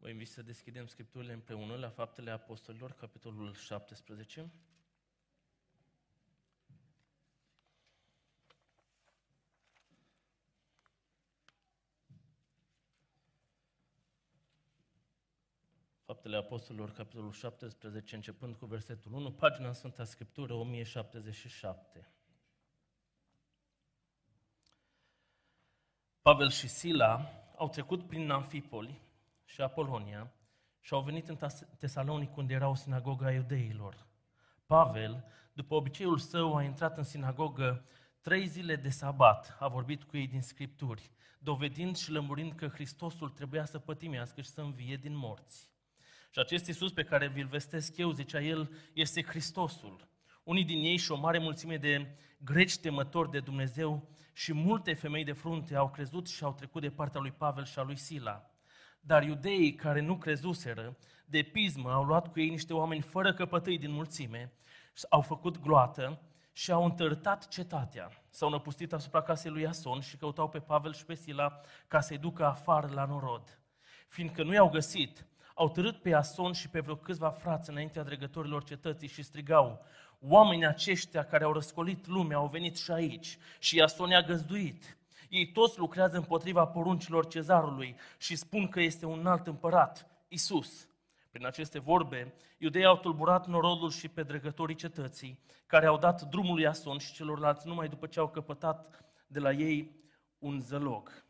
Vă invit să deschidem Scripturile împreună la Faptele Apostolilor, capitolul 17. Faptele Apostolilor, capitolul 17, începând cu versetul 1, pagina Sfânta Scriptură 1077. Pavel și Sila au trecut prin Amfipoli și Apolonia și au venit în Tesalonic unde era o sinagogă a iudeilor. Pavel, după obiceiul său, a intrat în sinagogă trei zile de sabat, a vorbit cu ei din Scripturi, dovedind și lămurind că Hristosul trebuia să pătimească și să învie din morți. Și acest Iisus pe care vi-l vestesc eu, zicea el, este Hristosul. Unii din ei și o mare mulțime de greci temători de Dumnezeu și multe femei de frunte au crezut și au trecut de partea lui Pavel și a lui Sila. Dar iudeii care nu crezuseră, de pismă, au luat cu ei niște oameni fără căpătâi din mulțime, au făcut gloată și au întărtat cetatea. S-au năpustit asupra casei lui Ason și căutau pe Pavel și pe Sila ca să-i ducă afară la norod. Fiindcă nu i-au găsit, au târât pe Ason și pe vreo câțiva frați înaintea dregătorilor cetății și strigau, oamenii aceștia care au răscolit lumea au venit și aici și Ason i-a găzduit. Ei toți lucrează împotriva poruncilor cezarului și spun că este un alt împărat, Isus. Prin aceste vorbe, iudeii au tulburat norodul și pe dregătorii cetății, care au dat drumul lui Ason și celorlalți numai după ce au căpătat de la ei un zălog.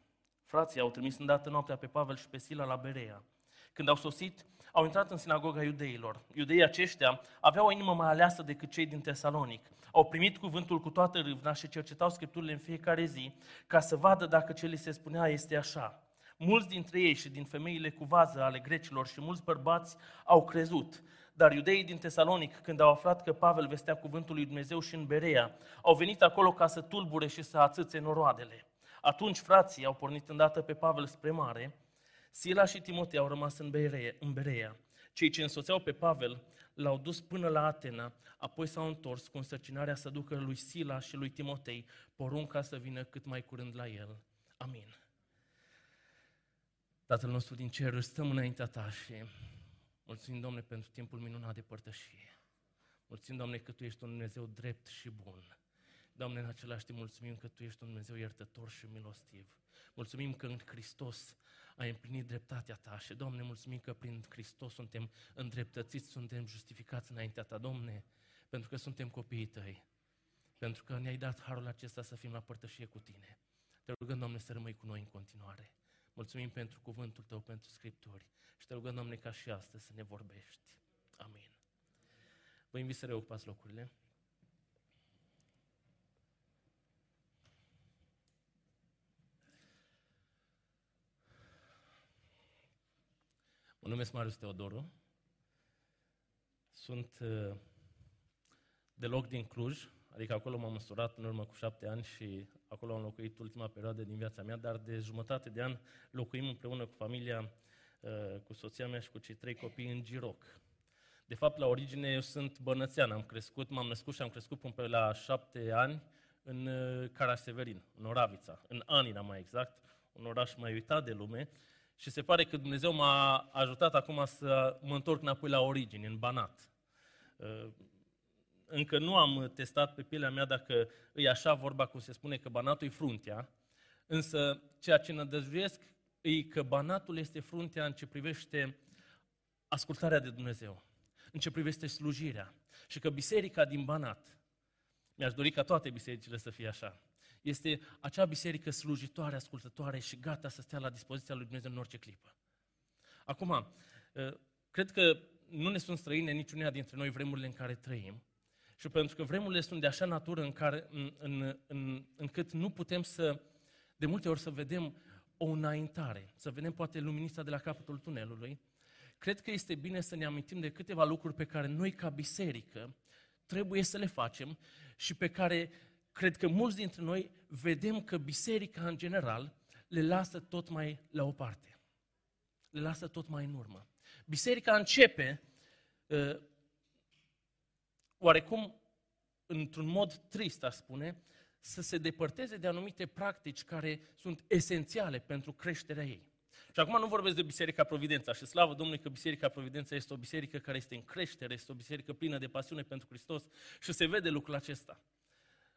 Frații au trimis îndată noaptea pe Pavel și pe Sila la Berea. Când au sosit, au intrat în sinagoga iudeilor. Iudeii aceștia aveau o inimă mai aleasă decât cei din Tesalonic. Au primit cuvântul cu toată râvna și cercetau Scripturile în fiecare zi ca să vadă dacă ce li se spunea este așa. Mulți dintre ei și din femeile cu vază ale grecilor și mulți bărbați au crezut. Dar iudeii din Tesalonic, când au aflat că Pavel vestea cuvântul lui Dumnezeu și în Berea, au venit acolo ca să tulbure și să ațâțe noroadele. Atunci frații au pornit îndată pe Pavel spre mare, Sila și Timotei au rămas în Berea, în Berea. Cei ce însoțeau pe Pavel l-au dus până la Atena, apoi s-au întors cu însărcinarea să ducă lui Sila și lui Timotei porunca să vină cât mai curând la el. Amin. Tatăl nostru din cer, stăm înaintea ta și mulțumim, Domnule, pentru timpul minunat de părtășie. Mulțumim, Doamne, că Tu ești un Dumnezeu drept și bun. Doamne, în același timp mulțumim că Tu ești un Dumnezeu iertător și milostiv. Mulțumim că în Hristos ai împlinit dreptatea ta și, Doamne, mulțumim că prin Hristos suntem îndreptățiți, suntem justificați înaintea ta, Domne, pentru că suntem copiii tăi, pentru că ne-ai dat harul acesta să fim la părtășie cu tine. Te rugăm, Doamne, să rămâi cu noi în continuare. Mulțumim pentru cuvântul Tău, pentru Scripturi și te rugăm, Doamne, ca și astăzi să ne vorbești. Amin. Vă invit să reocupați locurile. Numesc Marius Teodoru. Sunt uh, deloc din Cluj, adică acolo m-am măsurat în urmă cu șapte ani și acolo am locuit ultima perioadă din viața mea, dar de jumătate de an locuim împreună cu familia, uh, cu soția mea și cu cei trei copii în Giroc. De fapt, la origine eu sunt bănățean, am crescut, m-am născut și am crescut până pe la șapte ani în uh, Caraseverin, în Oravița, în Anina mai exact, un oraș mai uitat de lume, și se pare că Dumnezeu m-a ajutat acum să mă întorc înapoi la origine, în Banat. Uh, încă nu am testat pe pielea mea dacă e așa vorba cum se spune că Banatul e fruntea, însă ceea ce nădăjduiesc e că Banatul este fruntea în ce privește ascultarea de Dumnezeu, în ce privește slujirea. Și că biserica din Banat, mi-aș dori ca toate bisericile să fie așa, este acea biserică slujitoare, ascultătoare și gata să stea la dispoziția lui Dumnezeu în orice clipă. Acum, ă, cred că nu ne sunt străine niciunea dintre noi vremurile în care trăim și pentru că vremurile sunt de așa natură în care, în, în, în, încât nu putem să, de multe ori, să vedem o înaintare, să vedem poate luminița de la capătul tunelului, cred că este bine să ne amintim de câteva lucruri pe care noi, ca biserică, trebuie să le facem și pe care cred că mulți dintre noi vedem că biserica în general le lasă tot mai la o parte. Le lasă tot mai în urmă. Biserica începe uh, oarecum într-un mod trist, aș spune, să se depărteze de anumite practici care sunt esențiale pentru creșterea ei. Și acum nu vorbesc de Biserica Providența și slavă Domnului că Biserica Providența este o biserică care este în creștere, este o biserică plină de pasiune pentru Hristos și se vede lucrul acesta.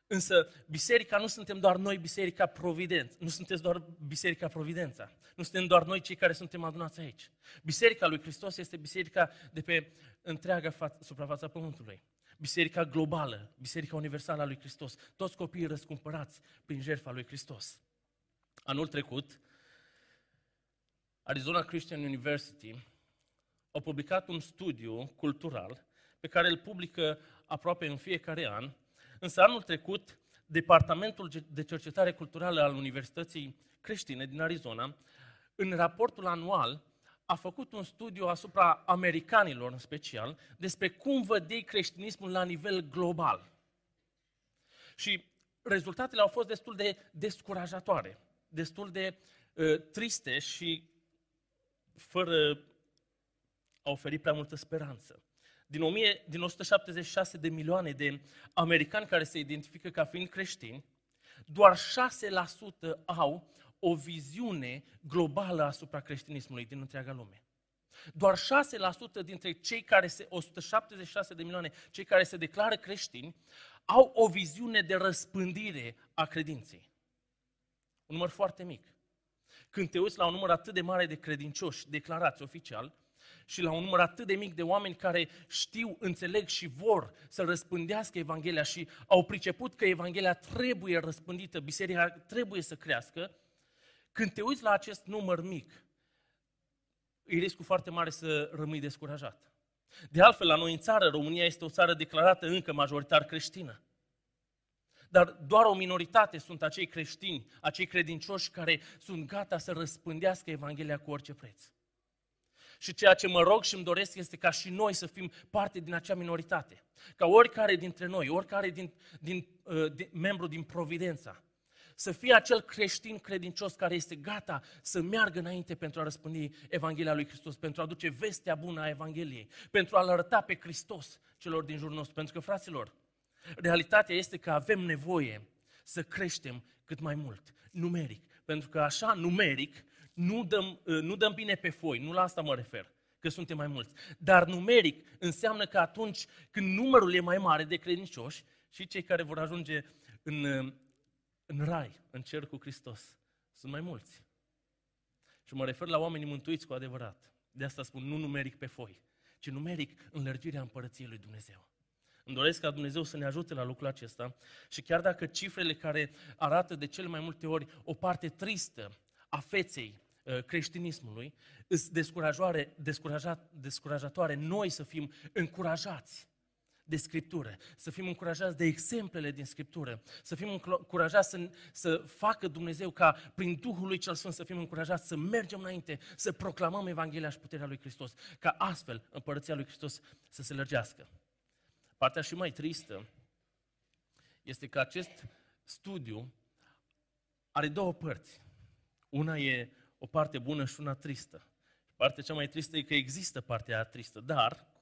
Însă biserica nu suntem doar noi, biserica Providență. Nu sunteți doar biserica Providența. Nu suntem doar noi cei care suntem adunați aici. Biserica lui Hristos este biserica de pe întreaga fa- suprafața pământului. Biserica globală, biserica universală a lui Hristos. Toți copiii răscumpărați prin jertfa lui Hristos. Anul trecut, Arizona Christian University a publicat un studiu cultural pe care îl publică aproape în fiecare an, însă anul trecut Departamentul de Cercetare Culturală al Universității Creștine din Arizona, în raportul anual, a făcut un studiu asupra americanilor în special, despre cum văd ei creștinismul la nivel global. Și rezultatele au fost destul de descurajatoare, destul de uh, triste și fără a oferi prea multă speranță. Din, 1000, din 176 de milioane de americani care se identifică ca fiind creștini, doar 6% au o viziune globală asupra creștinismului din întreaga lume. Doar 6% dintre cei care se, 176 de milioane, cei care se declară creștini, au o viziune de răspândire a credinței. Un număr foarte mic. Când te uiți la un număr atât de mare de credincioși declarați oficial și la un număr atât de mic de oameni care știu, înțeleg și vor să răspândească Evanghelia și au priceput că Evanghelia trebuie răspândită, biserica trebuie să crească, când te uiți la acest număr mic, e riscul foarte mare să rămâi descurajat. De altfel, la noi în țară, România este o țară declarată încă majoritar creștină. Dar doar o minoritate sunt acei creștini, acei credincioși care sunt gata să răspândească Evanghelia cu orice preț. Și ceea ce mă rog și îmi doresc este ca și noi să fim parte din acea minoritate. Ca oricare dintre noi, oricare din, din, uh, din, membru din Providența, să fie acel creștin credincios care este gata să meargă înainte pentru a răspândi Evanghelia lui Hristos, pentru a aduce vestea bună a Evangheliei, pentru a-L arăta pe Hristos celor din jurul nostru. Pentru că, fraților, realitatea este că avem nevoie să creștem cât mai mult, numeric. Pentru că așa, numeric, nu dăm, nu dăm bine pe foi, nu la asta mă refer că suntem mai mulți. Dar numeric înseamnă că atunci când numărul e mai mare de credincioși și cei care vor ajunge în în rai, în cer cu Hristos. Sunt mai mulți. Și mă refer la oamenii mântuiți cu adevărat. De asta spun, nu numeric pe foi, ci numeric în lărgirea împărăției lui Dumnezeu. Îmi doresc ca Dumnezeu să ne ajute la lucrul acesta și chiar dacă cifrele care arată de cele mai multe ori o parte tristă a feței uh, creștinismului, sunt descurajatoare, noi să fim încurajați de Scriptură, să fim încurajați de exemplele din Scriptură, să fim încurajați să, să facă Dumnezeu ca prin Duhul lui Cel Sfânt să fim încurajați să mergem înainte, să proclamăm Evanghelia și puterea lui Hristos, ca astfel împărăția lui Hristos să se lărgească. Partea și mai tristă este că acest studiu are două părți. Una e o parte bună și una tristă. Partea cea mai tristă e că există partea tristă, dar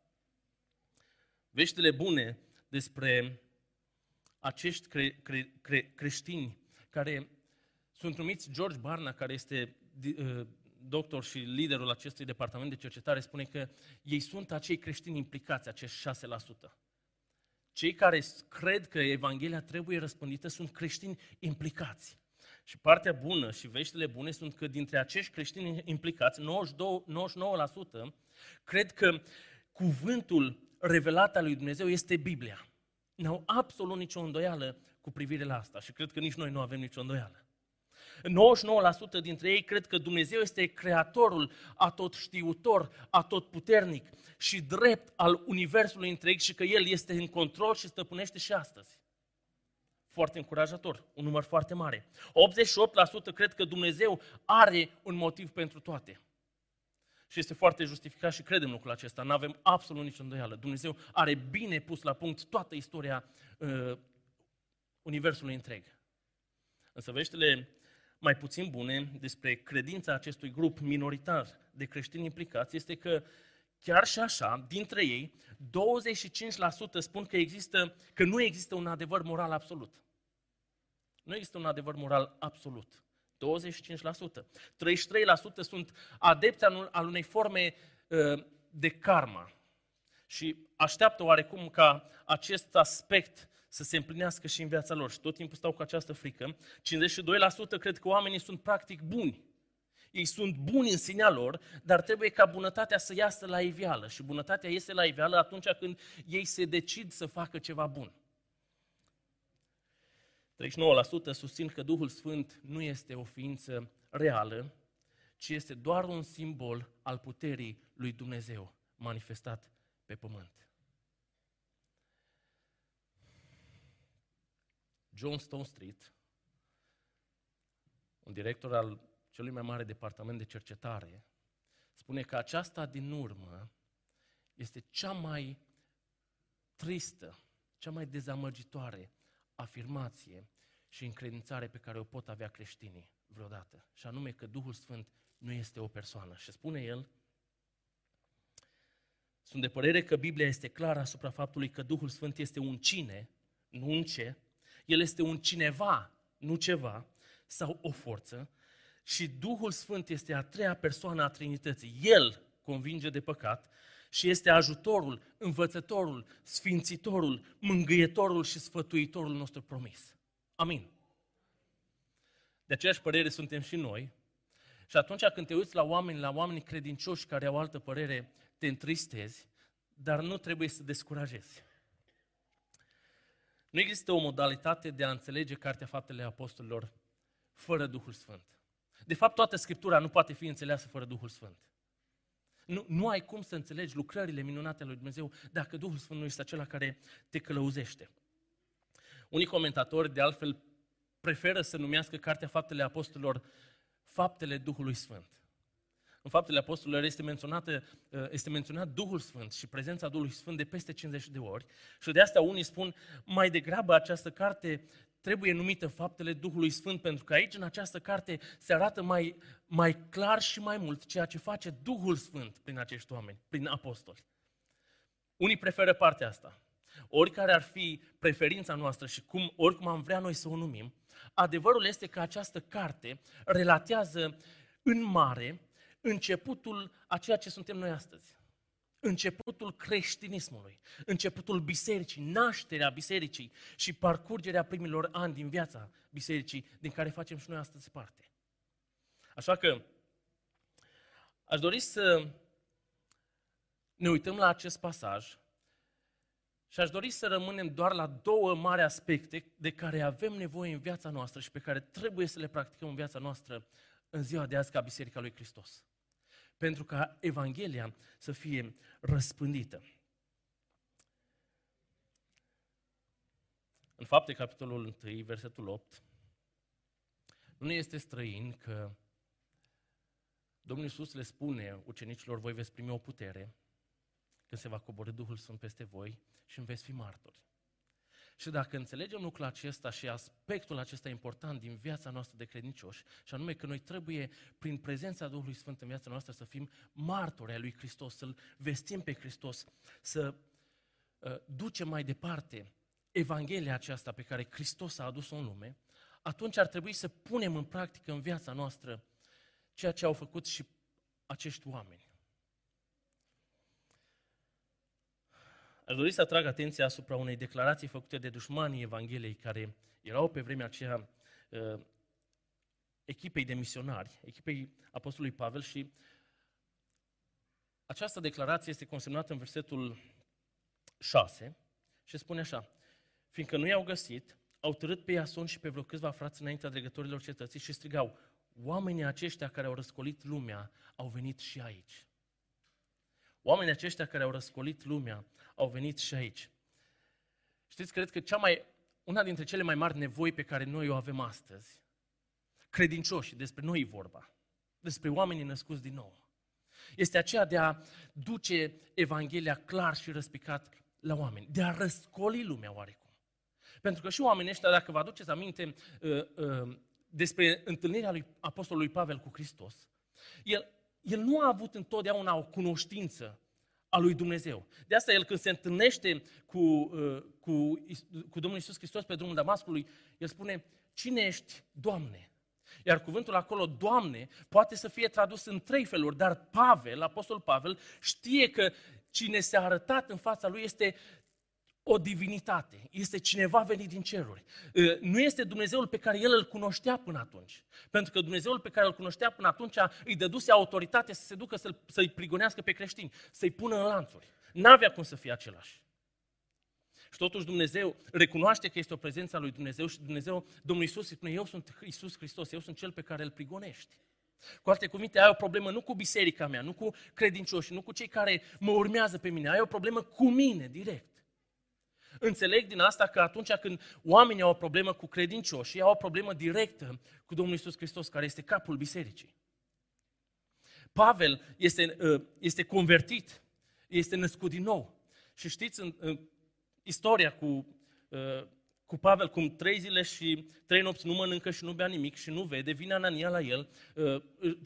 Veștile bune despre acești cre- cre- cre- creștini care sunt numiți George Barna, care este uh, doctor și liderul acestui departament de cercetare, spune că ei sunt acei creștini implicați, acești 6%. Cei care cred că Evanghelia trebuie răspândită sunt creștini implicați. Și partea bună și veștile bune sunt că dintre acești creștini implicați, 92, 99% cred că cuvântul revelată a lui Dumnezeu este Biblia. Nu au absolut nicio îndoială cu privire la asta și cred că nici noi nu avem nicio îndoială. 99% dintre ei cred că Dumnezeu este creatorul atot știutor, atot puternic și drept al universului întreg și că El este în control și stăpânește și astăzi. Foarte încurajator, un număr foarte mare. 88% cred că Dumnezeu are un motiv pentru toate. Și este foarte justificat și credem lucrul acesta. Nu avem absolut nicio îndoială. Dumnezeu are bine pus la punct toată istoria uh, Universului întreg. Însă veștile mai puțin bune despre credința acestui grup minoritar de creștini implicați este că chiar și așa, dintre ei, 25% spun că, există, că nu există un adevăr moral absolut. Nu există un adevăr moral absolut. 25%. 33% sunt adepți al unei forme uh, de karma. Și așteaptă oarecum ca acest aspect să se împlinească și în viața lor. Și tot timpul stau cu această frică. 52% cred că oamenii sunt practic buni. Ei sunt buni în sinea lor, dar trebuie ca bunătatea să iasă la iveală. Și bunătatea iese la iveală atunci când ei se decid să facă ceva bun. 39% susțin că Duhul Sfânt nu este o ființă reală, ci este doar un simbol al puterii lui Dumnezeu manifestat pe pământ. John Stone Street, un director al celui mai mare departament de cercetare, spune că aceasta din urmă este cea mai tristă, cea mai dezamăgitoare afirmație și încredințare pe care o pot avea creștinii vreodată. Și anume că Duhul Sfânt nu este o persoană. Și spune el, sunt de părere că Biblia este clară asupra faptului că Duhul Sfânt este un cine, nu un ce. El este un cineva, nu ceva, sau o forță. Și Duhul Sfânt este a treia persoană a Trinității. El convinge de păcat și este ajutorul, învățătorul, sfințitorul, mângâietorul și sfătuitorul nostru promis. Amin. De aceeași părere suntem și noi. Și atunci când te uiți la oameni, la oameni credincioși care au altă părere, te întristezi, dar nu trebuie să descurajezi. Nu există o modalitate de a înțelege Cartea Faptele Apostolilor fără Duhul Sfânt. De fapt, toată Scriptura nu poate fi înțeleasă fără Duhul Sfânt. Nu, nu ai cum să înțelegi lucrările minunate ale lui Dumnezeu dacă Duhul Sfânt nu este acela care te călăuzește. Unii comentatori, de altfel, preferă să numească Cartea Faptele Apostolilor Faptele Duhului Sfânt. În Faptele Apostolilor este, menționată, este menționat Duhul Sfânt și prezența Duhului Sfânt de peste 50 de ori. Și de asta unii spun, mai degrabă această carte trebuie numită Faptele Duhului Sfânt, pentru că aici, în această carte, se arată mai, mai clar și mai mult ceea ce face Duhul Sfânt prin acești oameni, prin apostoli. Unii preferă partea asta. Oricare ar fi preferința noastră și cum, oricum am vrea noi să o numim, adevărul este că această carte relatează în mare începutul a ceea ce suntem noi astăzi. Începutul creștinismului, începutul bisericii, nașterea bisericii și parcurgerea primilor ani din viața bisericii din care facem și noi astăzi parte. Așa că aș dori să ne uităm la acest pasaj și aș dori să rămânem doar la două mari aspecte de care avem nevoie în viața noastră și pe care trebuie să le practicăm în viața noastră în ziua de azi ca Biserica lui Hristos. Pentru ca Evanghelia să fie răspândită. În fapte, capitolul 1, versetul 8, nu ne este străin că Domnul Iisus le spune ucenicilor, voi veți primi o putere când se va coborâ Duhul Sfânt peste voi și îmi veți fi martori. Și dacă înțelegem lucrul acesta și aspectul acesta important din viața noastră de credincioși, și anume că noi trebuie, prin prezența Duhului Sfânt în viața noastră, să fim martori ai lui Hristos, să-L vestim pe Hristos, să uh, ducem mai departe Evanghelia aceasta pe care Hristos a adus-o în lume, atunci ar trebui să punem în practică în viața noastră ceea ce au făcut și acești oameni. Aș dori să atrag atenția asupra unei declarații făcute de dușmanii Evangheliei care erau pe vremea aceea uh, echipei de misionari, echipei Apostolului Pavel și această declarație este consemnată în versetul 6 și spune așa, fiindcă nu i-au găsit, au târât pe Iason și pe vreo câțiva frați înaintea dregătorilor cetății și strigau, oamenii aceștia care au răscolit lumea au venit și aici. Oamenii aceștia care au răscolit lumea au venit și aici. Știți, cred că cea mai, una dintre cele mai mari nevoi pe care noi o avem astăzi, credincioși, despre noi vorba, despre oamenii născuți din nou, este aceea de a duce Evanghelia clar și răspicat la oameni, de a răscoli lumea oarecum. Pentru că și oamenii ăștia, dacă vă aduceți aminte uh, uh, despre întâlnirea lui Apostolului Pavel cu Hristos, el, el nu a avut întotdeauna o cunoștință a lui Dumnezeu. De asta el când se întâlnește cu, uh, cu, cu Domnul Iisus Hristos pe drumul Damascului, el spune, cine ești, Doamne? Iar cuvântul acolo, Doamne, poate să fie tradus în trei feluri, dar Pavel, Apostol Pavel, știe că cine s-a arătat în fața lui este o divinitate, este cineva venit din ceruri. Nu este Dumnezeul pe care el îl cunoștea până atunci. Pentru că Dumnezeul pe care îl cunoștea până atunci îi dăduse autoritate să se ducă să-i prigonească pe creștini, să-i pună în lanțuri. N-avea cum să fie același. Și totuși Dumnezeu recunoaște că este o prezență a lui Dumnezeu și Dumnezeu, Domnul Iisus îi spune, eu sunt Iisus Hristos, eu sunt Cel pe care îl prigonești. Cu alte cuvinte, ai o problemă nu cu biserica mea, nu cu credincioșii, nu cu cei care mă urmează pe mine, ai o problemă cu mine, direct. Înțeleg din asta că atunci când oamenii au o problemă cu credincioșii, au o problemă directă cu Domnul Iisus Hristos, care este capul bisericii. Pavel este, ă, este convertit, este născut din nou. Și știți, în, istoria cu, uh, cu Pavel, cum trei zile și trei nopți nu mănâncă și nu bea nimic și nu vede, vine Anania la el, uh,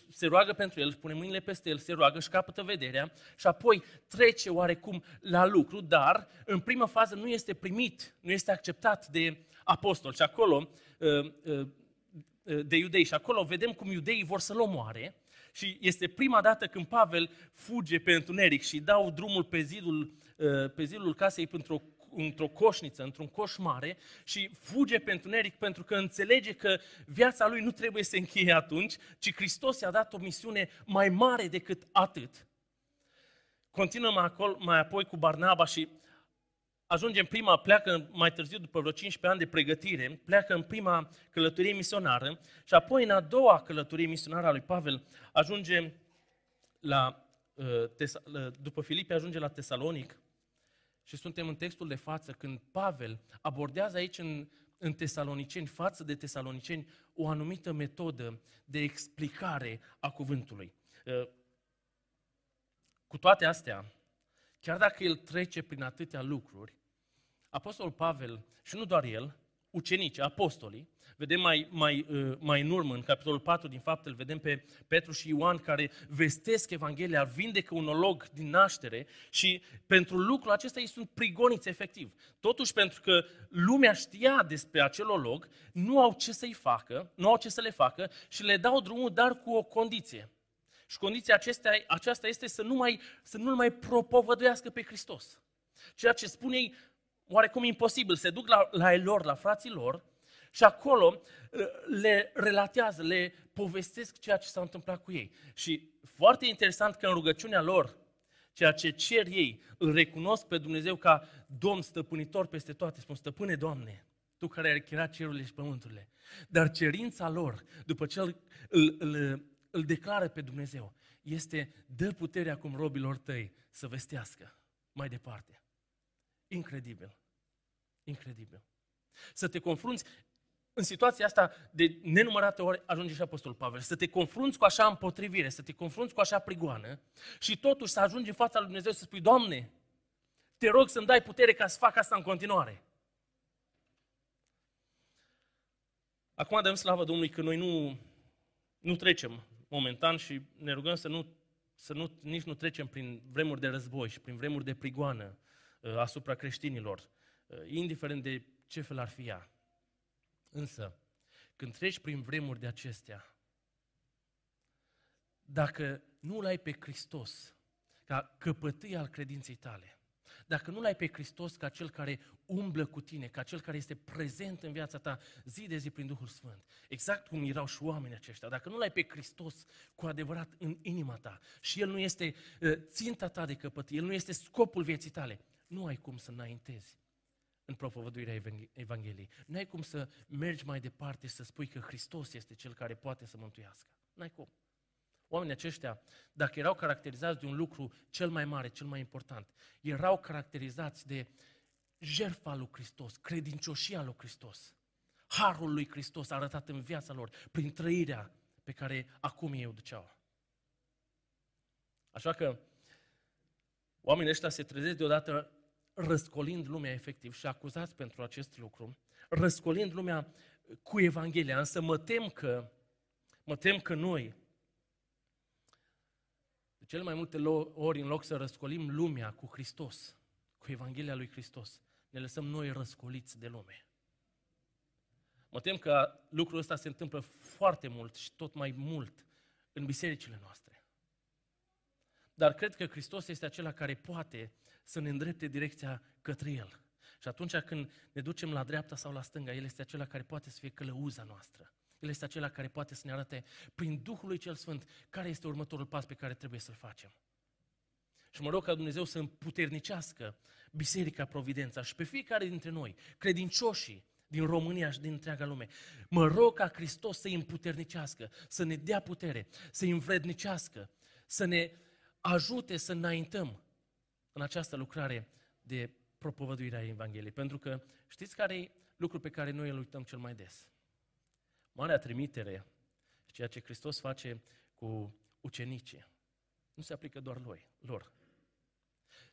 se roagă pentru el, pune mâinile peste el, se roagă, și capătă vederea și apoi trece oarecum la lucru, dar în prima fază nu este primit, nu este acceptat de apostol. Și acolo, uh, de iudei, și acolo vedem cum iudeii vor să-l omoare, și este prima dată când Pavel fuge pe întuneric și dau drumul pe zidul, pe zidul casei pentru o într-o coșniță, într-un coș mare și fuge pe întuneric pentru că înțelege că viața lui nu trebuie să încheie atunci, ci Hristos i-a dat o misiune mai mare decât atât. Continuăm acolo, mai apoi cu Barnaba și ajungem prima, pleacă mai târziu, după vreo 15 ani de pregătire, pleacă în prima călătorie misionară și apoi în a doua călătorie misionară a lui Pavel ajunge la, uh, după Filipe ajunge la Tesalonic și suntem în textul de față când Pavel abordează aici în, în tesaloniceni, față de tesaloniceni, o anumită metodă de explicare a cuvântului. Uh, cu toate astea, chiar dacă el trece prin atâtea lucruri, Apostolul Pavel, și nu doar el, ucenici, apostolii, Vedem mai, mai, uh, mai în urmă, în capitolul 4 din faptele, vedem pe Petru și Ioan care vestesc Evanghelia, vindecă un olog din naștere și pentru lucrul acesta ei sunt prigoniți efectiv. Totuși, pentru că lumea știa despre acel olog, nu au ce să-i facă, nu au ce să le facă și le dau drumul, dar cu o condiție. Și condiția acestea, aceasta este să nu mai, să nu mai propovăduiască pe Hristos. Ceea ce spune ei, oarecum imposibil, se duc la, la ei lor, la frații lor, și acolo uh, le relatează, le povestesc ceea ce s-a întâmplat cu ei. Și foarte interesant că în rugăciunea lor, ceea ce cer ei, îl recunosc pe Dumnezeu ca Domn stăpânitor peste toate. Spun, stăpâne Doamne, Tu care ai creat cerurile și pământurile. Dar cerința lor, după ce îl, îl, îl, îl declară pe Dumnezeu, este dă puterea acum robilor tăi să vestească mai departe. Incredibil. Incredibil. Să te confrunți în situația asta de nenumărate ori ajunge și Apostolul Pavel, să te confrunți cu așa împotrivire, să te confrunți cu așa prigoană și totuși să ajungi în fața lui Dumnezeu să spui, Doamne, te rog să-mi dai putere ca să fac asta în continuare. Acum dăm slavă Domnului că noi nu, nu trecem momentan și ne rugăm să nu, să nu, nici nu trecem prin vremuri de război și prin vremuri de prigoană uh, asupra creștinilor, uh, indiferent de ce fel ar fi ea. Însă, când treci prin vremuri de acestea, dacă nu l ai pe Hristos ca căpătâi al credinței tale, dacă nu l ai pe Hristos ca cel care umblă cu tine, ca cel care este prezent în viața ta zi de zi prin Duhul Sfânt, exact cum erau și oamenii aceștia, dacă nu l ai pe Hristos cu adevărat în inima ta și El nu este uh, ținta ta de căpătâi, El nu este scopul vieții tale, nu ai cum să înaintezi în propovăduirea Evangheliei. Nu ai cum să mergi mai departe și să spui că Hristos este Cel care poate să mântuiască. N-ai cum. Oamenii aceștia, dacă erau caracterizați de un lucru cel mai mare, cel mai important, erau caracterizați de jertfa lui Hristos, credincioșia lui Hristos, harul lui Hristos arătat în viața lor, prin trăirea pe care acum ei o duceau. Așa că oamenii ăștia se trezesc deodată răscolind lumea efectiv și acuzați pentru acest lucru, răscolind lumea cu Evanghelia. Însă mă tem că, mă tem că noi, de cele mai multe ori, în loc să răscolim lumea cu Hristos, cu Evanghelia lui Hristos, ne lăsăm noi răscoliți de lume. Mă tem că lucrul ăsta se întâmplă foarte mult și tot mai mult în bisericile noastre. Dar cred că Hristos este acela care poate să ne îndrepte direcția către El. Și atunci când ne ducem la dreapta sau la stânga, El este acela care poate să fie călăuza noastră. El este acela care poate să ne arate prin Duhul lui Cel Sfânt care este următorul pas pe care trebuie să-l facem. Și mă rog ca Dumnezeu să împuternicească Biserica Providența și pe fiecare dintre noi, credincioșii din România și din întreaga lume. Mă rog ca Hristos să-i împuternicească, să ne dea putere, să-i învrednicească, să ne ajute să înaintăm în această lucrare de propovăduire a Evangheliei. Pentru că știți care e lucrul pe care noi îl uităm cel mai des? Marea trimitere, ceea ce Hristos face cu ucenicii, nu se aplică doar lui, lor.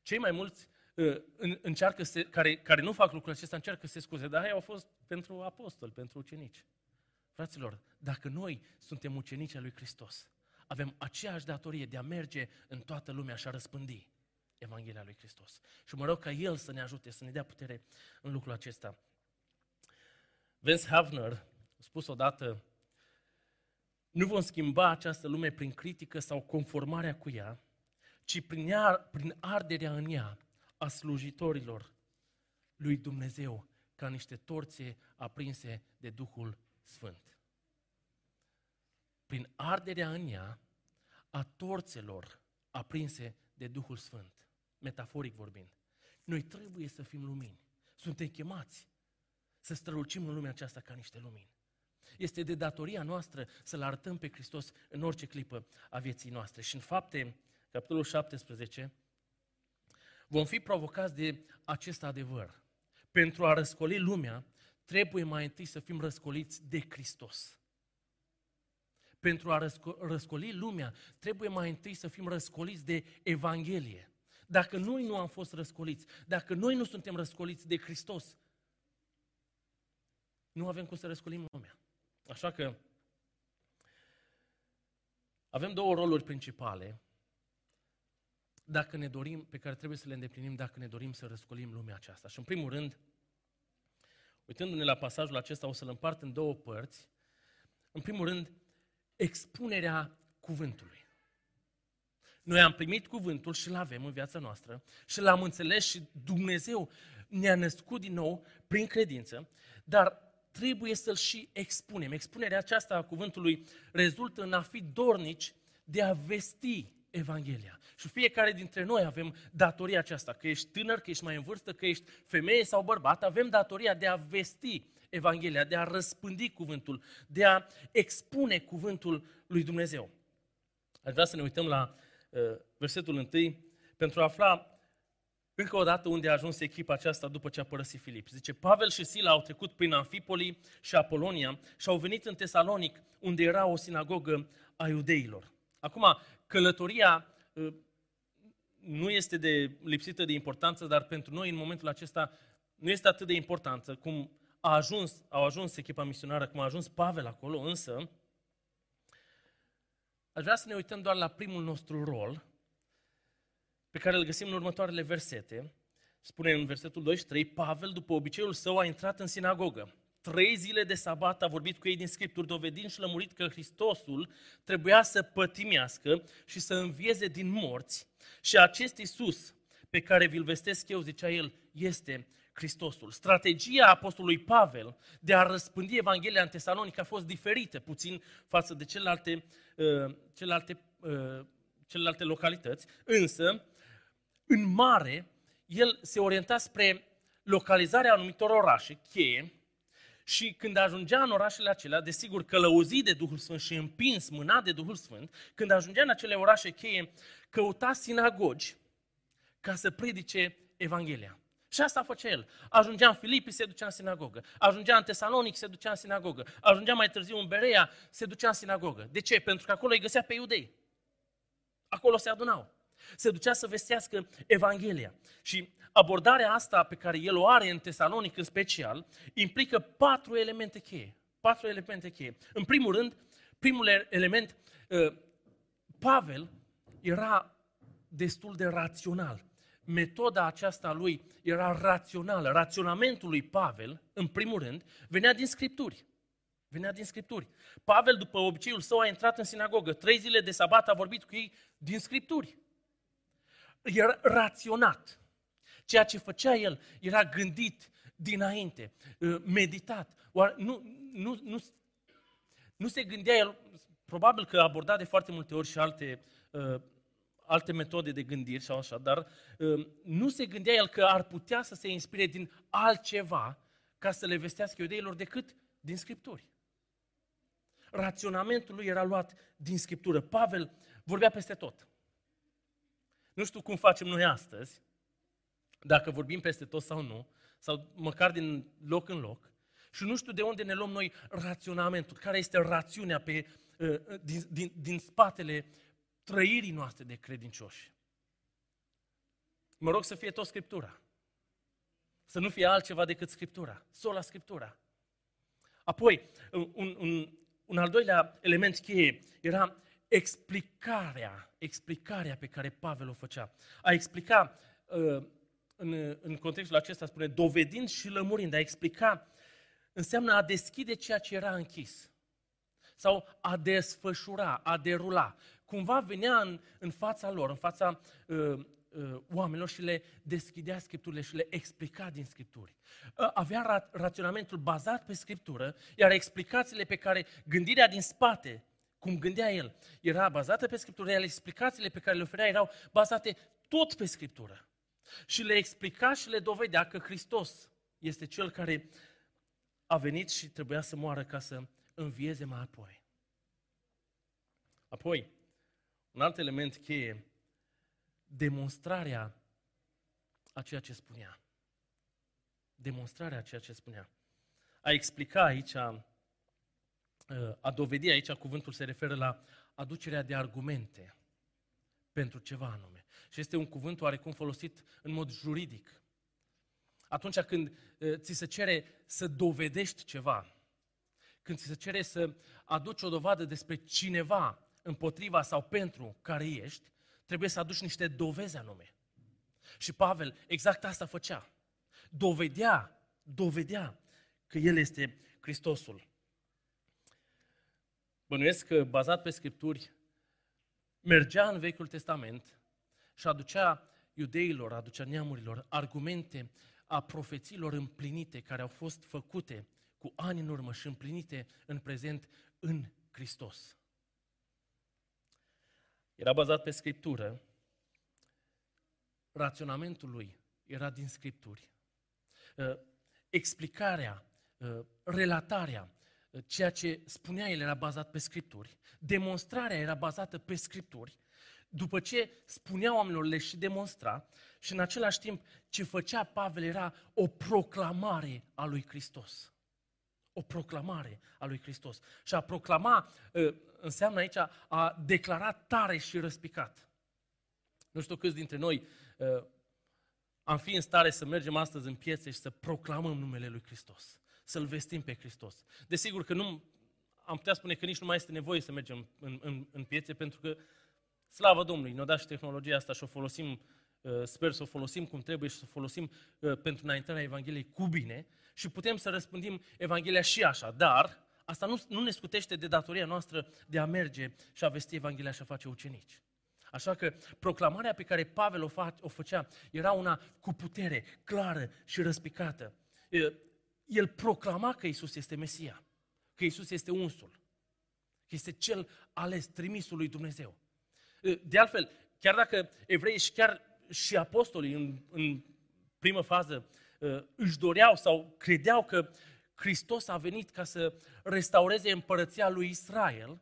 Cei mai mulți uh, încearcă să, care, care nu fac lucrul acesta încearcă să se scuze, dar ei au fost pentru apostoli, pentru ucenici. Fraților, dacă noi suntem ucenici al lui Hristos, avem aceeași datorie de a merge în toată lumea și a răspândi Evanghelia lui Hristos. Și mă rog ca El să ne ajute, să ne dea putere în lucrul acesta. Vince Havner a spus odată, nu vom schimba această lume prin critică sau conformarea cu ea, ci prin, ea, prin arderea în ea a slujitorilor lui Dumnezeu ca niște torțe aprinse de Duhul Sfânt. Prin arderea în ea a torțelor aprinse de Duhul Sfânt, metaforic vorbind. Noi trebuie să fim lumini. Suntem chemați să strălucim în lumea aceasta ca niște lumini. Este de datoria noastră să-L arătăm pe Hristos în orice clipă a vieții noastre. Și în fapte, capitolul 17, vom fi provocați de acest adevăr. Pentru a răscoli lumea, trebuie mai întâi să fim răscoliți de Hristos. Pentru a răsco- răscoli lumea, trebuie mai întâi să fim răscoliți de Evanghelie. Dacă noi nu am fost răscoliți, dacă noi nu suntem răscoliți de Hristos, nu avem cum să răscolim lumea. Așa că avem două roluri principale dacă ne dorim, pe care trebuie să le îndeplinim dacă ne dorim să răscolim lumea aceasta. Și în primul rând, uitându-ne la pasajul acesta, o să-l împart în două părți. În primul rând, expunerea cuvântului. Noi am primit cuvântul și îl avem în viața noastră și l-am înțeles și Dumnezeu ne-a născut din nou prin credință, dar trebuie să-l și expunem. Expunerea aceasta a cuvântului rezultă în a fi dornici de a vesti Evanghelia. Și fiecare dintre noi avem datoria aceasta, că ești tânăr, că ești mai în vârstă, că ești femeie sau bărbat, avem datoria de a vesti Evanghelia, de a răspândi cuvântul, de a expune cuvântul lui Dumnezeu. Aș vrea să ne uităm la uh, versetul 1 pentru a afla încă o dată unde a ajuns echipa aceasta după ce a părăsit Filip. Zice, Pavel și Sila au trecut prin Amfipoli și Apolonia și au venit în Tesalonic, unde era o sinagogă a iudeilor. Acum, călătoria uh, nu este de lipsită de importanță, dar pentru noi în momentul acesta nu este atât de importantă cum a ajuns, au ajuns echipa misionară, cum a ajuns Pavel acolo, însă aș vrea să ne uităm doar la primul nostru rol, pe care îl găsim în următoarele versete. Spune în versetul 2 și 3, Pavel, după obiceiul său, a intrat în sinagogă. Trei zile de sabat a vorbit cu ei din Scripturi, dovedind și lămurit că Hristosul trebuia să pătimească și să învieze din morți. Și acest Iisus pe care vi-l vestesc eu, zicea el, este Hristosul. Strategia apostolului Pavel de a răspândi Evanghelia în Tesalonic a fost diferită puțin față de celelalte, uh, celelalte, uh, celelalte localități, însă, în mare, el se orienta spre localizarea anumitor orașe cheie și când ajungea în orașele acelea, desigur călăuzit de Duhul Sfânt și împins, mânat de Duhul Sfânt, când ajungea în acele orașe cheie, căuta sinagogi ca să predice Evanghelia. Și asta făcea el. Ajungea în Filipi, se ducea în sinagogă. Ajungea în Tesalonic, se ducea în sinagogă. Ajungea mai târziu în Berea, se ducea în sinagogă. De ce? Pentru că acolo îi găsea pe iudei. Acolo se adunau. Se ducea să vestească Evanghelia. Și abordarea asta pe care el o are în Tesalonic în special, implică patru elemente cheie. Patru elemente cheie. În primul rând, primul element, ă, Pavel era destul de rațional. Metoda aceasta lui era rațională. Raționamentul lui Pavel, în primul rând, venea din Scripturi. Venea din Scripturi. Pavel, după obiceiul său, a intrat în sinagogă. Trei zile de sabat a vorbit cu ei din Scripturi. Era raționat. Ceea ce făcea el era gândit dinainte, uh, meditat. Oare nu, nu, nu, nu se gândea el, probabil că a abordat de foarte multe ori și alte, uh, alte metode de gândire sau așa, dar uh, nu se gândea el că ar putea să se inspire din altceva ca să le vestească iudeilor decât din Scripturi. Raționamentul lui era luat din Scriptură. Pavel vorbea peste tot. Nu știu cum facem noi astăzi, dacă vorbim peste tot sau nu, sau măcar din loc în loc, și nu știu de unde ne luăm noi raționamentul, care este rațiunea pe, uh, din, din, din spatele trăirii noastre de credincioși. Mă rog să fie tot Scriptura. Să nu fie altceva decât Scriptura, sola Scriptura. Apoi, un, un, un al doilea element cheie era explicarea, explicarea pe care Pavel o făcea. A explica, uh, în, în contextul acesta spune, dovedind și lămurind, a explica înseamnă a deschide ceea ce era închis. Sau a desfășura, a derula. Cumva venea în, în fața lor, în fața uh, uh, oamenilor și le deschidea Scripturile și le explica din Scripturi. Uh, avea ra- raționamentul bazat pe Scriptură, iar explicațiile pe care, gândirea din spate, cum gândea el, era bazată pe Scriptură, iar explicațiile pe care le oferea erau bazate tot pe Scriptură. Și le explica și le dovedea că Hristos este Cel care a venit și trebuia să moară ca să învieze mai apoi. Apoi, un alt element cheie, demonstrarea a ceea ce spunea. Demonstrarea a ceea ce spunea. A explica aici, a dovedi aici, cuvântul se referă la aducerea de argumente pentru ceva anume. Și este un cuvânt oarecum folosit în mod juridic atunci când ți se cere să dovedești ceva, când ți se cere să aduci o dovadă despre cineva împotriva sau pentru care ești, trebuie să aduci niște dovezi anume. Și Pavel exact asta făcea. Dovedea, dovedea că El este Hristosul. Bănuiesc că, bazat pe Scripturi, mergea în Vechiul Testament și aducea iudeilor, aducea neamurilor argumente a profețiilor împlinite care au fost făcute cu ani în urmă și împlinite în prezent în Hristos. Era bazat pe Scriptură, raționamentul lui era din Scripturi. Uh, explicarea, uh, relatarea, uh, ceea ce spunea el era bazat pe Scripturi, demonstrarea era bazată pe Scripturi, după ce spunea oamenilor, le și demonstra și în același timp ce făcea Pavel era o proclamare a lui Hristos. O proclamare a lui Hristos. Și a proclama ă, înseamnă aici a declara tare și răspicat. Nu știu câți dintre noi ă, am fi în stare să mergem astăzi în piețe și să proclamăm numele lui Hristos. Să-L vestim pe Hristos. Desigur că nu am putea spune că nici nu mai este nevoie să mergem în, în, în piețe, pentru că Slavă Domnului, ne-a dat și tehnologia asta și o folosim, uh, sper să o folosim cum trebuie și să o folosim uh, pentru înaintarea Evangheliei cu bine și putem să răspândim Evanghelia și așa, dar asta nu, nu ne scutește de datoria noastră de a merge și a vesti Evanghelia și a face ucenici. Așa că proclamarea pe care Pavel o, fa- o făcea era una cu putere, clară și răspicată. El proclama că Isus este Mesia, că Isus este unsul, că este cel ales, trimisul lui Dumnezeu. De altfel, chiar dacă evreii și chiar și apostolii în, în primă fază ă, își doreau sau credeau că Hristos a venit ca să restaureze împărăția lui Israel,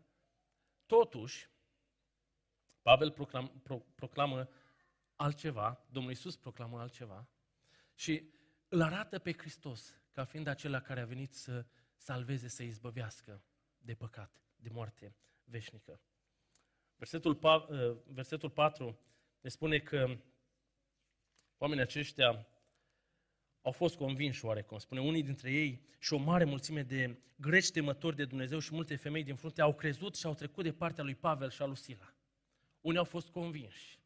totuși, Pavel proclam, pro, proclamă altceva, Domnul Iisus proclamă altceva și îl arată pe Hristos ca fiind acela care a venit să salveze, să izbăvească de păcat, de moarte veșnică. Versetul, uh, versetul 4 ne spune că oamenii aceștia au fost convinși oarecum. Spune, unii dintre ei și o mare mulțime de greci temători de Dumnezeu și multe femei din frunte au crezut și au trecut de partea lui Pavel și a lui Sila. Unii au fost convinși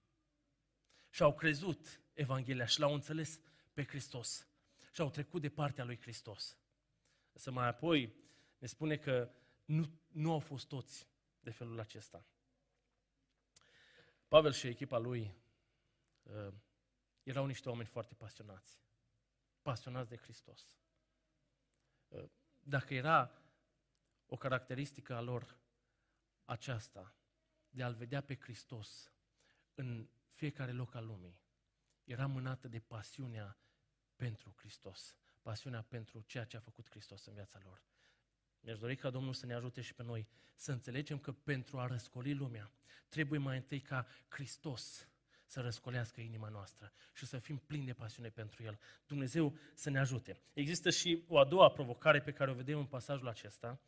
și au crezut Evanghelia și l-au înțeles pe Hristos și au trecut de partea lui Hristos. Să mai apoi ne spune că nu, nu au fost toți de felul acesta. Pavel și echipa lui uh, erau niște oameni foarte pasionați. Pasionați de Hristos. Uh, dacă era o caracteristică a lor aceasta, de a-L vedea pe Hristos în fiecare loc al lumii, era mânată de pasiunea pentru Hristos, pasiunea pentru ceea ce a făcut Hristos în viața lor. Mi-aș dori ca Domnul să ne ajute și pe noi să înțelegem că pentru a răscoli lumea, trebuie mai întâi ca Hristos să răscolească inima noastră și să fim plini de pasiune pentru El. Dumnezeu să ne ajute. Există și o a doua provocare pe care o vedem în pasajul acesta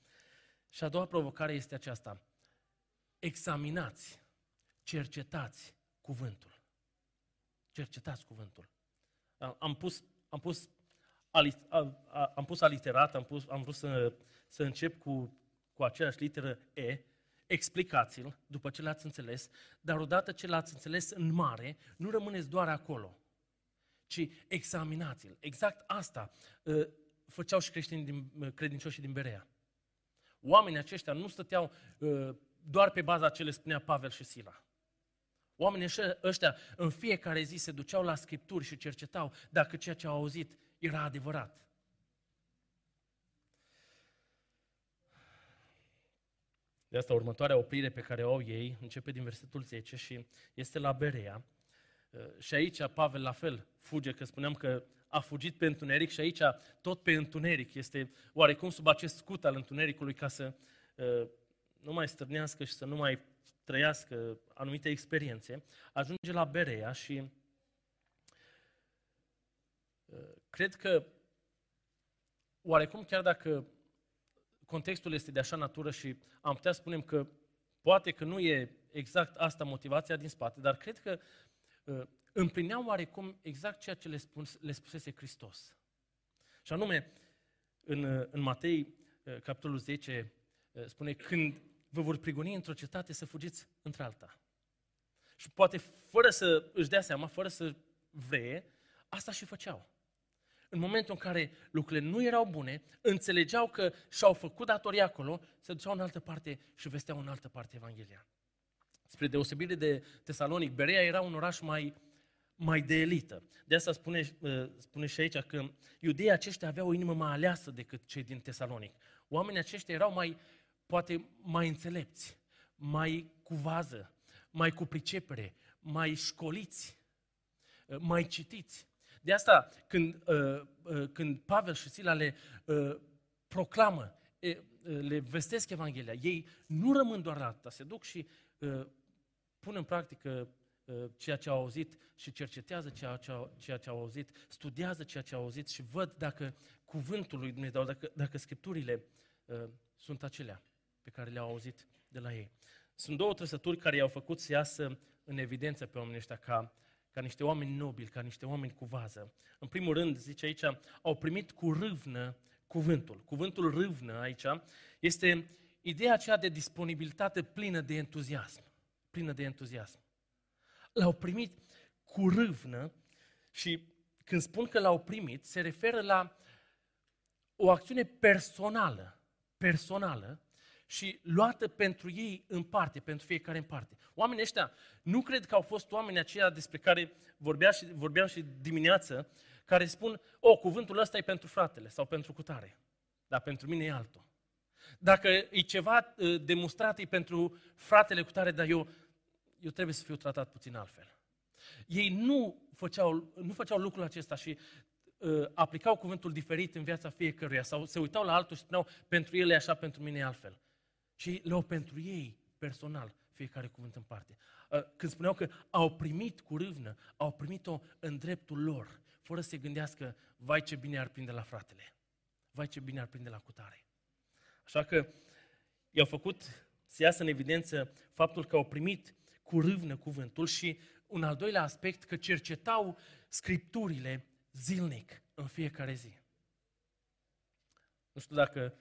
și a doua provocare este aceasta. Examinați, cercetați cuvântul. Cercetați cuvântul. Am pus, am pus, am pus aliterat, am, pus, am vrut să, să încep cu, cu aceeași literă E, explicați-l după ce l-ați înțeles, dar odată ce l-ați înțeles în mare, nu rămâneți doar acolo, ci examinați-l. Exact asta uh, făceau și creștinii din, uh, credincioșii din Berea. Oamenii aceștia nu stăteau uh, doar pe baza ce le spunea Pavel și Sila. Oamenii ăștia în fiecare zi se duceau la Scripturi și cercetau dacă ceea ce au auzit era adevărat. De asta următoarea oprire pe care o au ei începe din versetul 10 și este la Berea. Uh, și aici Pavel la fel fuge, că spuneam că a fugit pe întuneric și aici tot pe întuneric este oarecum sub acest scut al întunericului ca să uh, nu mai stârnească și să nu mai trăiască anumite experiențe, ajunge la Berea și uh, cred că oarecum chiar dacă contextul este de așa natură și am putea spune că poate că nu e exact asta motivația din spate, dar cred că uh, împlineau oarecum exact ceea ce le, spun, le spusese Hristos. Și anume, în, uh, în Matei, uh, capitolul 10, uh, spune, când vă vor prigoni într-o cetate, să fugiți într-alta. Și poate, fără să își dea seama, fără să vrea, asta și făceau în momentul în care lucrurile nu erau bune, înțelegeau că și-au făcut datoria acolo, se duceau în altă parte și vesteau în altă parte Evanghelia. Spre deosebire de Tesalonic, Berea era un oraș mai, mai de elită. De asta spune, uh, spune și aici că iudeii aceștia aveau o inimă mai aleasă decât cei din Tesalonic. Oamenii aceștia erau mai, poate mai înțelepți, mai cu vază, mai cu pricepere, mai școliți, uh, mai citiți. De asta, când, uh, uh, când Pavel și Sila le uh, proclamă, uh, le vestesc Evanghelia, ei nu rămân doar la atâta, se duc și uh, pun în practică uh, ceea ce au auzit și cercetează ceea ce au, ceea ce au auzit, studiază ceea ce au auzit și văd dacă cuvântul lui Dumnezeu, dacă, dacă scripturile uh, sunt acelea pe care le-au auzit de la ei. Sunt două trăsături care i-au făcut să iasă în evidență pe oamenii ăștia ca ca niște oameni nobili, ca niște oameni cu vază. În primul rând, zice aici, au primit cu râvnă cuvântul. Cuvântul râvnă aici este ideea aceea de disponibilitate plină de entuziasm. Plină de entuziasm. L-au primit cu râvnă și când spun că l-au primit, se referă la o acțiune personală, personală, și luată pentru ei în parte, pentru fiecare în parte. Oamenii ăștia nu cred că au fost oamenii aceia despre care vorbea și, vorbeam și dimineață, care spun, o, cuvântul ăsta e pentru fratele sau pentru cutare, dar pentru mine e altul. Dacă e ceva uh, demonstrat, e pentru fratele cutare, dar eu, eu trebuie să fiu tratat puțin altfel. Ei nu făceau, nu făceau lucrul acesta și uh, aplicau cuvântul diferit în viața fiecăruia sau se uitau la altul și spuneau, pentru el e așa, pentru mine e altfel ci le-au pentru ei personal, fiecare cuvânt în parte. Uh, când spuneau că au primit cu râvnă, au primit-o în dreptul lor, fără să se gândească, vai ce bine ar prinde la fratele, vai ce bine ar prinde la cutare. Așa că i-au făcut să iasă în evidență faptul că au primit cu râvnă cuvântul și un al doilea aspect, că cercetau scripturile zilnic, în fiecare zi. Nu știu dacă Uh,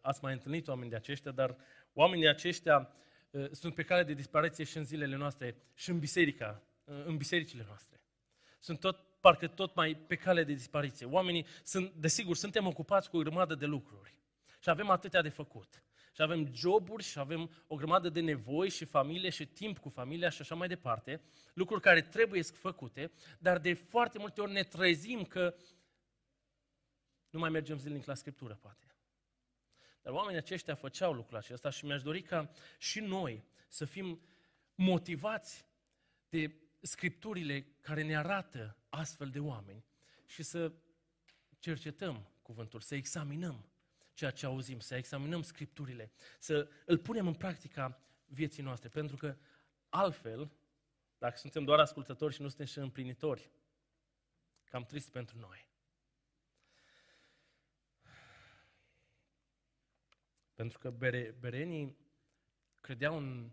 ați mai întâlnit oameni de aceștia, dar oamenii aceștia uh, sunt pe cale de dispariție și în zilele noastre, și în biserica, uh, în bisericile noastre. Sunt tot, parcă tot mai pe cale de dispariție. Oamenii sunt, desigur, suntem ocupați cu o grămadă de lucruri. și avem atâtea de făcut. Și avem joburi și avem o grămadă de nevoi și familie și timp cu familia și așa mai departe, lucruri care trebuie făcute, dar de foarte multe ori ne trezim că nu mai mergem zilnic la Scriptură, poate. Dar oamenii aceștia făceau lucrul acesta și mi-aș dori ca și noi să fim motivați de Scripturile care ne arată astfel de oameni și să cercetăm cuvântul, să examinăm ceea ce auzim, să examinăm Scripturile, să îl punem în practica vieții noastre, pentru că altfel, dacă suntem doar ascultători și nu suntem și împlinitori, cam trist pentru noi. Pentru că bere, berenii credeau în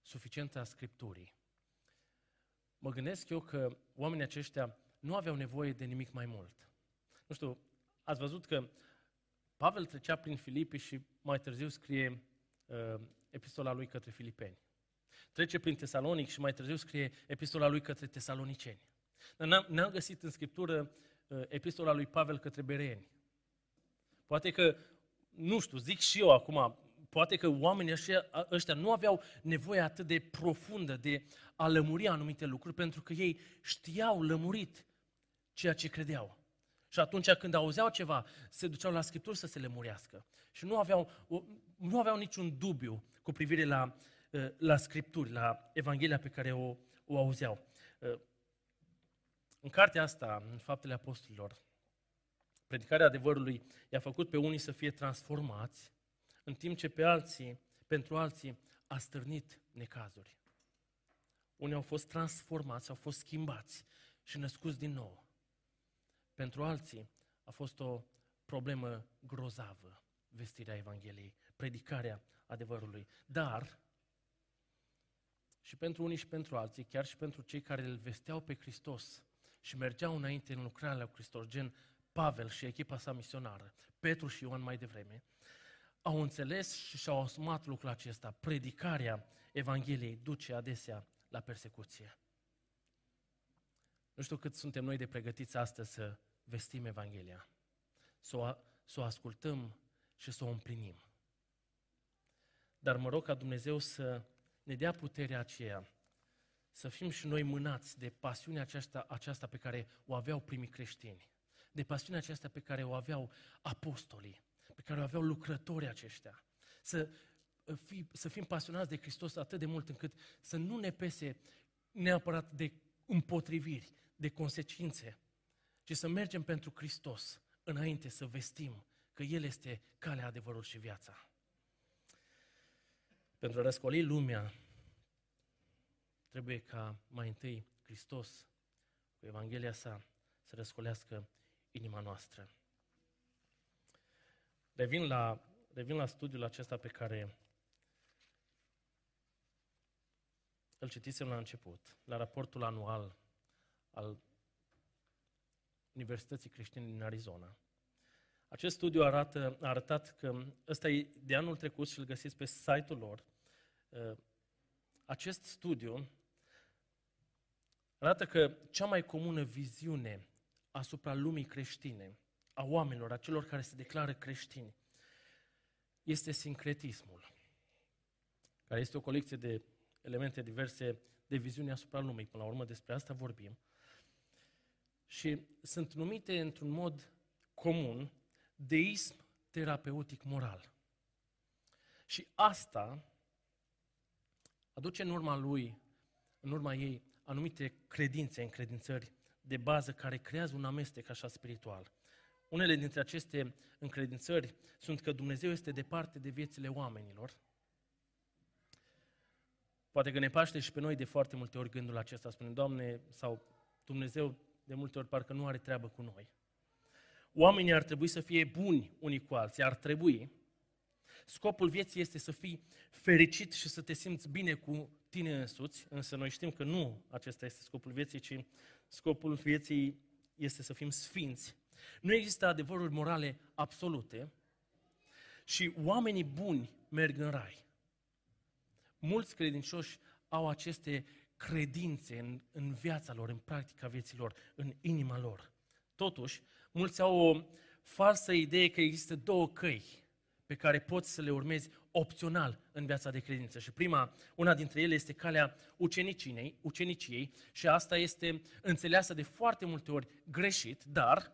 suficiența Scripturii. Mă gândesc eu că oamenii aceștia nu aveau nevoie de nimic mai mult. Nu știu, ați văzut că Pavel trecea prin Filipi și mai târziu scrie uh, epistola lui către filipeni. Trece prin Tesalonic și mai târziu scrie epistola lui către tesaloniceni. Dar n-am, găsit în Scriptură uh, epistola lui Pavel către bereeni. Poate că, nu știu, zic și eu acum, poate că oamenii ăștia, ăștia nu aveau nevoie atât de profundă de a lămuri anumite lucruri, pentru că ei știau lămurit ceea ce credeau. Și atunci când auzeau ceva, se duceau la Scripturi să se lemurească. Și nu aveau, nu aveau niciun dubiu cu privire la, ă, la Scripturi, la Evanghelia pe care o, o auzeau. Ă, în cartea asta, în Faptele Apostolilor, predicarea adevărului i-a făcut pe unii să fie transformați, în timp ce pe alții, pentru alții, a stârnit necazuri. Unii au fost transformați, au fost schimbați și născuți din nou. Pentru alții a fost o problemă grozavă, vestirea Evangheliei, predicarea adevărului. Dar, și pentru unii și pentru alții, chiar și pentru cei care îl vesteau pe Hristos și mergeau înainte în lucrarea lui Hristos, gen Pavel și echipa sa misionară, Petru și Ioan mai devreme, au înțeles și și-au asumat lucrul acesta. Predicarea Evangheliei duce adesea la persecuție. Nu știu cât suntem noi de pregătiți astăzi să vestim Evanghelia, să o, să o ascultăm și să o împlinim. Dar mă rog ca Dumnezeu să ne dea puterea aceea, să fim și noi mânați de pasiunea aceasta, aceasta pe care o aveau primii creștini, de pasiunea aceasta pe care o aveau apostolii, pe care o aveau lucrătorii aceștia. Să, fi, să fim pasionați de Hristos atât de mult încât să nu ne pese neapărat de împotriviri, de consecințe, ci să mergem pentru Hristos înainte să vestim că El este calea, adevărul și viața. Pentru a răscoli lumea, trebuie ca mai întâi Hristos, cu Evanghelia sa, să răscolească inima noastră. Revin la, revin la studiul acesta pe care îl citisem la început, la raportul anual al Universității Creștine din Arizona. Acest studiu arată, a arătat că ăsta e de anul trecut și îl găsiți pe site-ul lor. Uh, acest studiu arată că cea mai comună viziune asupra lumii creștine, a oamenilor, a celor care se declară creștini, este sincretismul, care este o colecție de elemente diverse de viziune asupra lumii. Până la urmă despre asta vorbim și sunt numite într-un mod comun deism terapeutic moral. Și asta aduce în urma lui, în urma ei, anumite credințe, încredințări de bază care creează un amestec așa spiritual. Unele dintre aceste încredințări sunt că Dumnezeu este departe de viețile oamenilor. Poate că ne paște și pe noi de foarte multe ori gândul acesta, spune, Doamne, sau Dumnezeu de multe ori parcă nu are treabă cu noi. Oamenii ar trebui să fie buni unii cu alții, ar trebui. Scopul vieții este să fii fericit și să te simți bine cu tine însuți, însă noi știm că nu acesta este scopul vieții, ci scopul vieții este să fim sfinți. Nu există adevăruri morale absolute și oamenii buni merg în rai. Mulți credincioși au aceste credințe în, în viața lor, în practica vieților, în inima lor. Totuși, mulți au o falsă idee că există două căi pe pe care poți să le urmezi opțional în viața de credință. Și prima, una dintre ele este calea uceniciei, uceniciei și asta este înțeleasă de foarte multe ori greșit, dar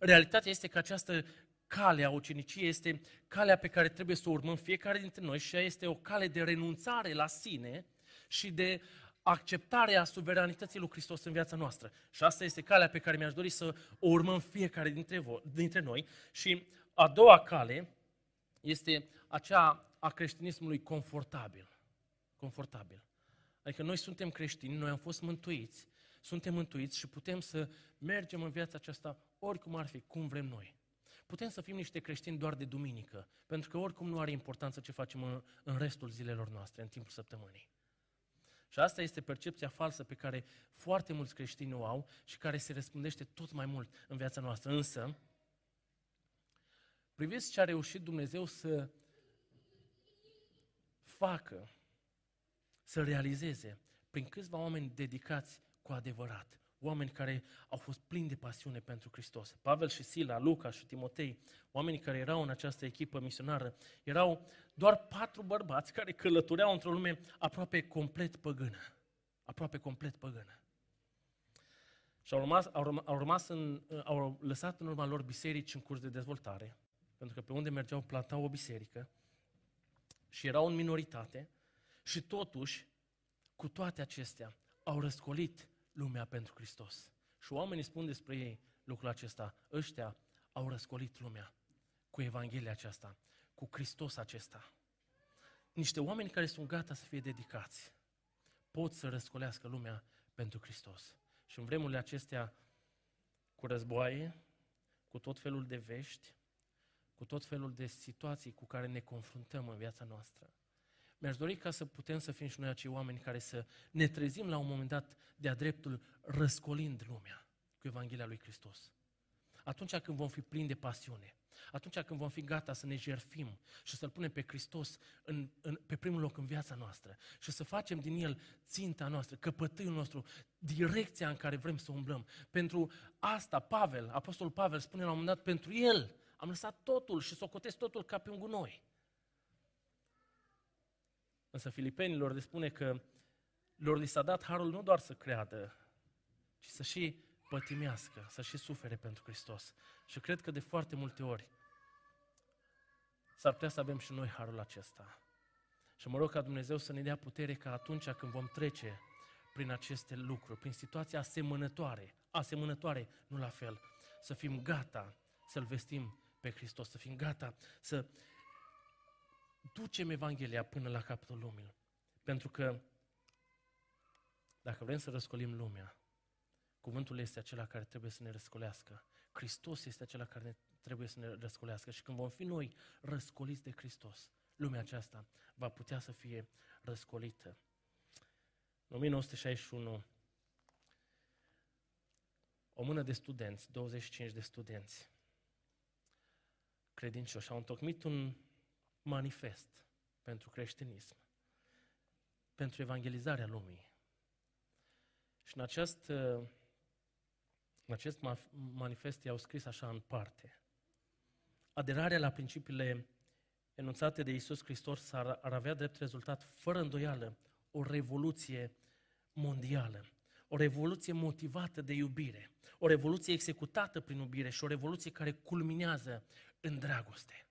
realitatea este că această cale a uceniciei este calea pe care trebuie să o urmăm fiecare dintre noi și este o cale de renunțare la sine și de acceptarea suveranității lui Hristos în viața noastră. Și asta este calea pe care mi-aș dori să o urmăm fiecare dintre, voi, dintre noi. Și a doua cale este aceea a creștinismului confortabil. Confortabil. Adică noi suntem creștini, noi am fost mântuiți, suntem mântuiți și putem să mergem în viața aceasta oricum ar fi, cum vrem noi. Putem să fim niște creștini doar de duminică, pentru că oricum nu are importanță ce facem în, în restul zilelor noastre, în timpul săptămânii. Și asta este percepția falsă pe care foarte mulți creștini o au și care se răspândește tot mai mult în viața noastră. Însă, priviți ce a reușit Dumnezeu să facă, să realizeze prin câțiva oameni dedicați cu adevărat oameni care au fost plini de pasiune pentru Hristos. Pavel și Sila, Luca și Timotei, oamenii care erau în această echipă misionară, erau doar patru bărbați care călătoreau într-o lume aproape complet păgână. Aproape complet păgână. Și au, rămas, au, rămas, au, rămas în, au lăsat în urma lor biserici în curs de dezvoltare, pentru că pe unde mergeau plantau o biserică și erau în minoritate și totuși, cu toate acestea, au răscolit lumea pentru Hristos. Și oamenii spun despre ei lucrul acesta. Ăștia au răscolit lumea cu Evanghelia aceasta, cu Hristos acesta. Niște oameni care sunt gata să fie dedicați pot să răscolească lumea pentru Hristos. Și în vremurile acestea, cu războaie, cu tot felul de vești, cu tot felul de situații cu care ne confruntăm în viața noastră, mi-aș dori ca să putem să fim și noi acei oameni care să ne trezim la un moment dat de-a dreptul răscolind lumea cu Evanghelia lui Hristos. Atunci când vom fi plini de pasiune, atunci când vom fi gata să ne jerfim și să-L punem pe Hristos în, în, pe primul loc în viața noastră și să facem din El ținta noastră, căpătâiul nostru, direcția în care vrem să umblăm. Pentru asta Pavel, Apostolul Pavel spune la un moment dat, pentru El am lăsat totul și socotesc totul ca pe un gunoi. Însă filipenilor le spune că lor li s-a dat harul nu doar să creadă, ci să și pătimească, să și sufere pentru Hristos. Și cred că de foarte multe ori s-ar putea să avem și noi harul acesta. Și mă rog ca Dumnezeu să ne dea putere ca atunci când vom trece prin aceste lucruri, prin situații asemănătoare, asemănătoare, nu la fel, să fim gata să-L vestim pe Hristos, să fim gata să ducem Evanghelia până la capătul lumii. Pentru că dacă vrem să răscolim lumea, cuvântul este acela care trebuie să ne răscolească. Hristos este acela care ne trebuie să ne răscolească și când vom fi noi răscoliți de Hristos, lumea aceasta va putea să fie răscolită. În 1961, o mână de studenți, 25 de studenți credincioși, au întocmit un manifest pentru creștinism, pentru evangelizarea lumii. Și în acest, în acest manifest i-au scris așa în parte. Aderarea la principiile enunțate de Isus Hristos ar, ar avea drept rezultat, fără îndoială, o revoluție mondială. O revoluție motivată de iubire. O revoluție executată prin iubire și o revoluție care culminează în dragoste.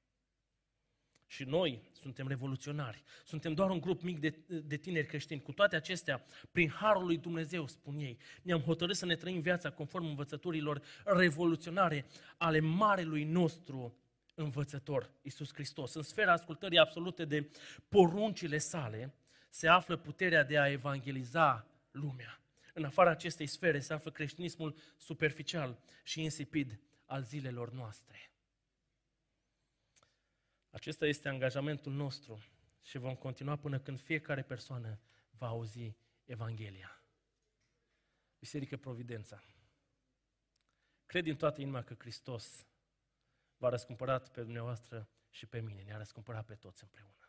Și noi suntem revoluționari. Suntem doar un grup mic de, de tineri creștini. Cu toate acestea, prin harul lui Dumnezeu, spun ei, ne-am hotărât să ne trăim viața conform învățăturilor revoluționare ale marelui nostru învățător, Isus Hristos. În sfera ascultării absolute de poruncile sale se află puterea de a evangeliza lumea. În afara acestei sfere se află creștinismul superficial și insipid al zilelor noastre. Acesta este angajamentul nostru și vom continua până când fiecare persoană va auzi Evanghelia. Biserică Providența. Cred din toată inima că Hristos v-a răscumpărat pe dumneavoastră și pe mine, ne-a răscumpărat pe toți împreună.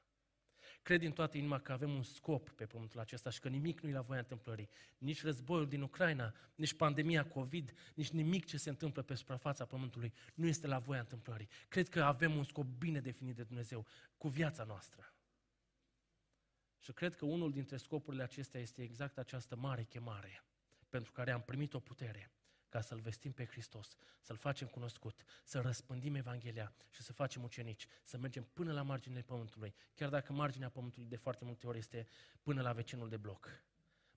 Cred din toată inima că avem un scop pe pământul acesta și că nimic nu e la voia întâmplării. Nici războiul din Ucraina, nici pandemia COVID, nici nimic ce se întâmplă pe suprafața pământului nu este la voia întâmplării. Cred că avem un scop bine definit de Dumnezeu cu viața noastră. Și cred că unul dintre scopurile acestea este exact această mare chemare pentru care am primit o putere ca să-L vestim pe Hristos, să-L facem cunoscut, să răspândim Evanghelia și să facem ucenici, să mergem până la marginile Pământului, chiar dacă marginea Pământului de foarte multe ori este până la vecinul de bloc.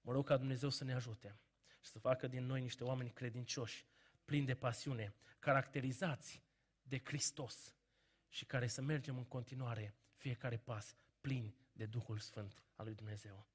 Mă rog ca Dumnezeu să ne ajute și să facă din noi niște oameni credincioși, plini de pasiune, caracterizați de Hristos și care să mergem în continuare fiecare pas plin de Duhul Sfânt al lui Dumnezeu.